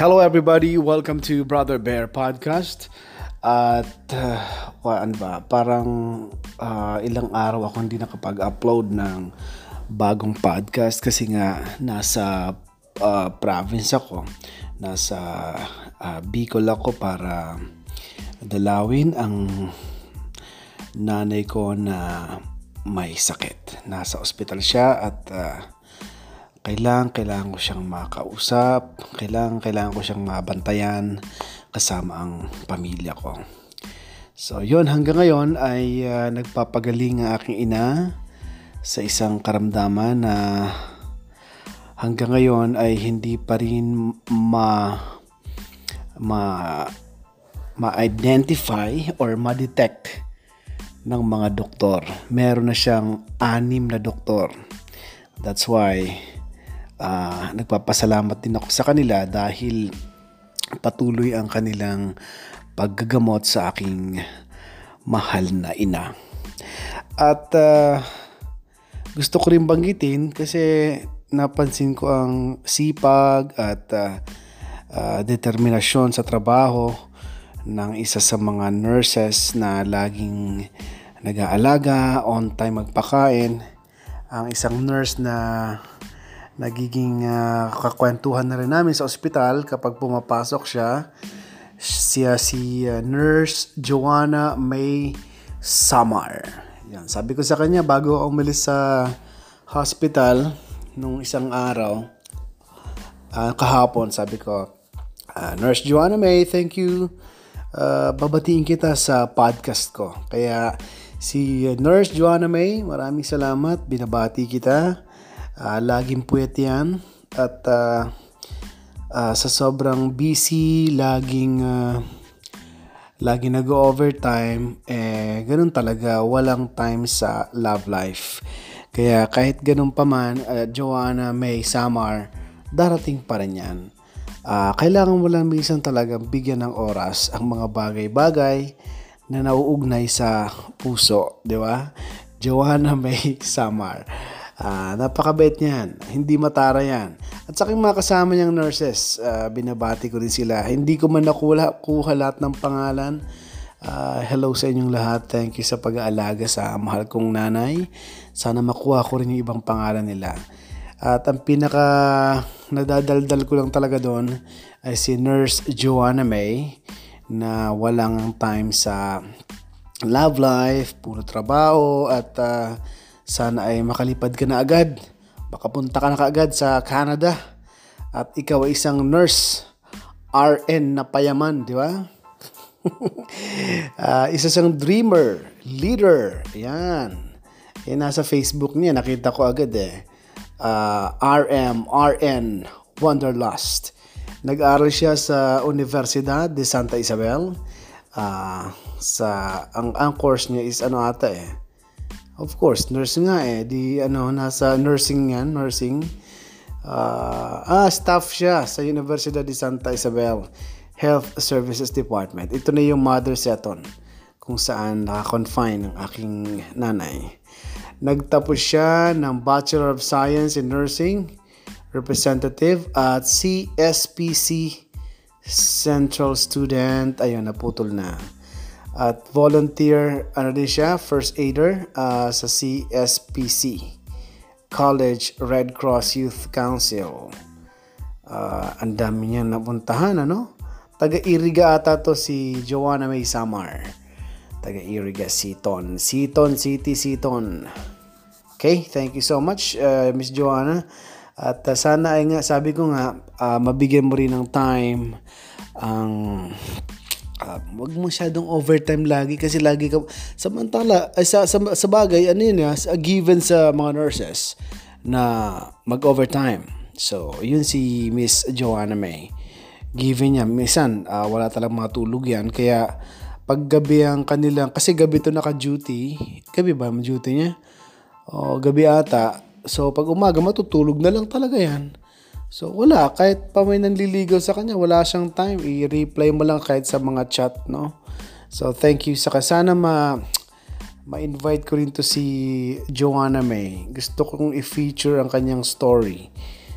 Hello everybody, welcome to Brother Bear Podcast. At uh, ano ba, parang uh, ilang araw ako hindi nakapag-upload ng bagong podcast kasi nga nasa uh, province ako. Nasa uh, Bicol ako para dalawin ang nanay ko na may sakit. Nasa ospital siya at uh, kailangan, kailangan ko siyang makausap, kailangan, kailangan ko siyang mabantayan kasama ang pamilya ko. So, yun, hanggang ngayon ay uh, nagpapagaling ang aking ina sa isang karamdaman na hanggang ngayon ay hindi pa rin ma ma ma-identify or ma-detect ng mga doktor. Meron na siyang anim na doktor. That's why uh, nagpapasalamat din ako sa kanila dahil patuloy ang kanilang paggagamot sa aking mahal na ina. At uh, gusto ko rin banggitin kasi napansin ko ang sipag at uh, uh, determinasyon sa trabaho ng isa sa mga nurses na laging nag-aalaga, on time magpakain. Ang isang nurse na nagiging uh, kakwentuhan na rin namin sa ospital kapag pumapasok siya. Siya si uh, Nurse Joanna May Samar. Yan, sabi ko sa kanya bago ako umalis sa hospital nung isang araw, uh, kahapon, sabi ko, uh, Nurse Joanna May, thank you. Uh, babatiin kita sa podcast ko. Kaya si Nurse Joanna May, maraming salamat. Binabati kita Uh, laging puyat yan. At uh, uh, sa sobrang busy, laging uh, lagi nag-overtime, eh, ganun talaga, walang time sa love life. Kaya kahit ganun pa man, uh, Joanna May Samar, darating pa rin yan. Uh, kailangan mo lang minsan talagang bigyan ng oras ang mga bagay-bagay na nauugnay sa puso, di ba? Joanna May Samar. Uh, napakabait niyan. Hindi matara yan. At sa aking mga kasama niyang nurses, uh, binabati ko rin sila. Hindi ko man nakuha kuha lahat ng pangalan. Uh, hello sa inyong lahat. Thank you sa pag-aalaga sa mahal kong nanay. Sana makuha ko rin yung ibang pangalan nila. At ang pinaka nadadaldal ko lang talaga doon ay si Nurse Joanna May na walang time sa love life, puro trabaho at uh, sana ay makalipad ka na agad. Makapunta ka na kaagad sa Canada. At ikaw ay isang nurse. RN na payaman, di ba? uh, isa siyang dreamer, leader. Yan. Yan nasa Facebook niya. Nakita ko agad eh. Uh, RM, RN, Wanderlust. Nag-aral siya sa Universidad de Santa Isabel. Uh, sa ang ang course niya is ano ata eh Of course, nurse nga eh. Di ano, nasa nursing yan, nursing. Uh, ah, staff siya sa Universidad de Santa Isabel Health Services Department. Ito na yung mother seton kung saan nakakonfine ang aking nanay. Nagtapos siya ng Bachelor of Science in Nursing representative at CSPC Central Student. Ayun, naputol na. At volunteer, ano din siya, first aider uh, sa CSPC, College Red Cross Youth Council. Uh, ang dami niya napuntahan, ano? Taga-Iriga ata to si Joanna May Samar. Taga-Iriga, Seaton. Seaton City, Seaton. Okay, thank you so much, uh, Miss Joanna. At uh, sana ay nga, sabi ko nga, uh, mabigyan mo rin ng time ang uh, wag masyadong overtime lagi kasi lagi ka samantala ay sa, sa, sa bagay ano yun ya, ah, given sa mga nurses na mag-overtime. So, yun si Miss Joanna May. Given niya, minsan uh, wala talagang matulog yan. Kaya pag gabi ang kanilang, kasi gabi to naka-duty. Gabi ba ang duty niya? O, gabi ata. So, pag umaga matutulog na lang talaga yan. So wala, kahit pa may nanliligaw sa kanya, wala siyang time. I-reply mo lang kahit sa mga chat, no? So thank you sa sana ma ma-invite ko rin to si Joanna May. Gusto kong i-feature ang kanyang story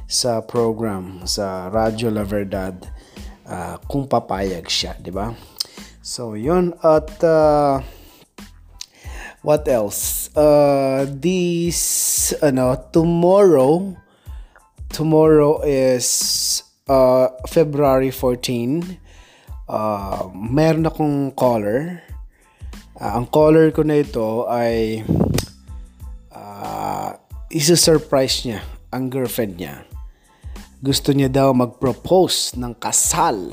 sa program sa Radyo La Verdad. uh, kung papayag siya, di ba? So, yun. At uh, what else? Uh, this, ano, tomorrow, tomorrow is uh, February 14. Uh, meron akong caller. Uh, ang caller ko na ito ay uh, isa-surprise niya ang girlfriend niya. Gusto niya daw mag-propose ng kasal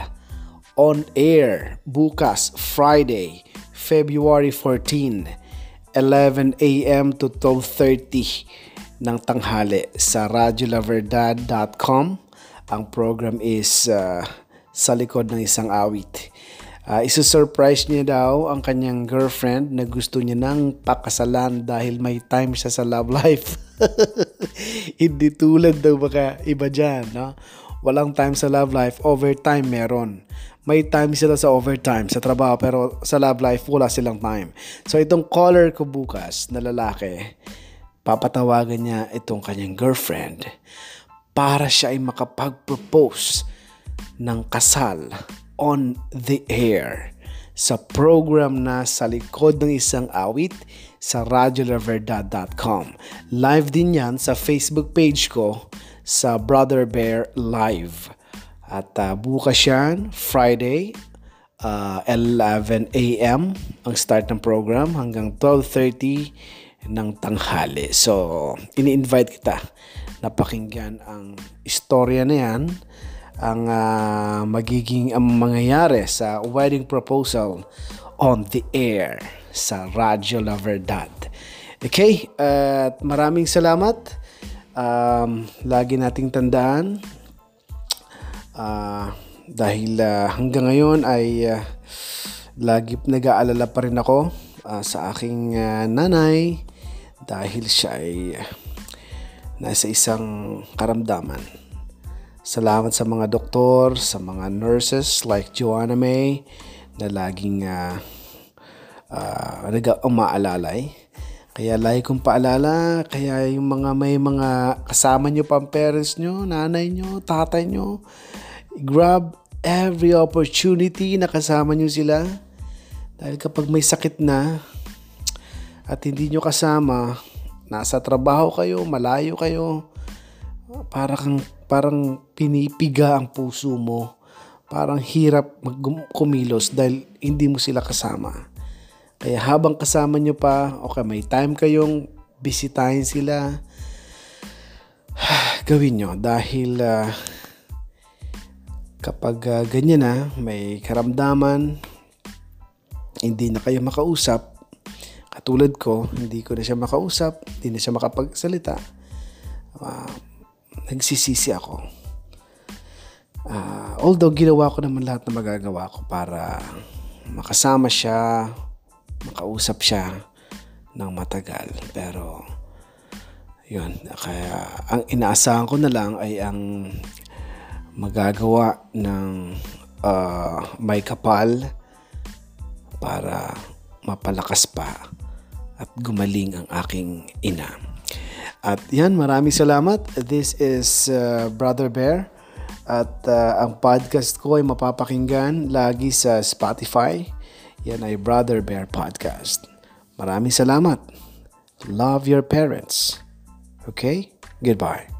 on air bukas Friday, February 14, 11 a.m. to 12.30 ng tanghali sa radiolaverdad.com. Ang program is uh, sa likod ng isang awit. Uh, isusurprise niya daw ang kanyang girlfriend na gusto niya nang pakasalan dahil may time siya sa love life. Hindi tulad daw baka iba dyan, no? Walang time sa love life, overtime meron. May time sila sa overtime, sa trabaho, pero sa love life, wala silang time. So itong caller ko bukas na lalaki, papatawagan niya itong kanyang girlfriend para siya ay makapag-propose ng kasal on the air sa program na sa likod ng isang awit sa radiolaverdad.com. Live din yan sa Facebook page ko sa Brother Bear Live. At uh, bukas yan, Friday, uh, 11 a.m. ang start ng program hanggang 12.30 ng tanghali. So, ini-invite kita na pakinggan ang istorya na yan ang uh, magiging ang mangyayari sa wedding proposal on the air sa Radyo La Verdad. Okay, at uh, maraming salamat. Um, lagi nating tandaan uh, dahil uh, hanggang ngayon ay uh, lagi nag-aalala pa rin ako uh, sa aking uh, nanay dahil siya ay nasa isang karamdaman Salamat sa mga doktor, sa mga nurses like Joanna May na laging uh, uh, umaalalay. Kaya lagi kong paalala, kaya yung mga may mga kasama nyo pa parents nyo, nanay nyo, tatay nyo, grab every opportunity na kasama nyo sila. Dahil kapag may sakit na at hindi nyo kasama, nasa trabaho kayo, malayo kayo, para kang parang pinipiga ang puso mo. Parang hirap kumilos dahil hindi mo sila kasama. Kaya habang kasama nyo pa, okay, may time kayong bisitahin sila, gawin nyo dahil uh, kapag uh, ganyan na, may karamdaman, hindi na kayo makausap, katulad ko, hindi ko na siya makausap, hindi na siya makapagsalita, uh, nagsisisi ako. Uh, although ginawa ko naman lahat na magagawa ko para makasama siya, makausap siya ng matagal. Pero, yun. Kaya, ang inaasahan ko na lang ay ang magagawa ng uh, may kapal para mapalakas pa at gumaling ang aking ina. At yan, maraming salamat. This is uh, Brother Bear. At uh, ang podcast ko ay mapapakinggan lagi sa Spotify. Yan ay Brother Bear Podcast. Maraming salamat. Love your parents. Okay? Goodbye.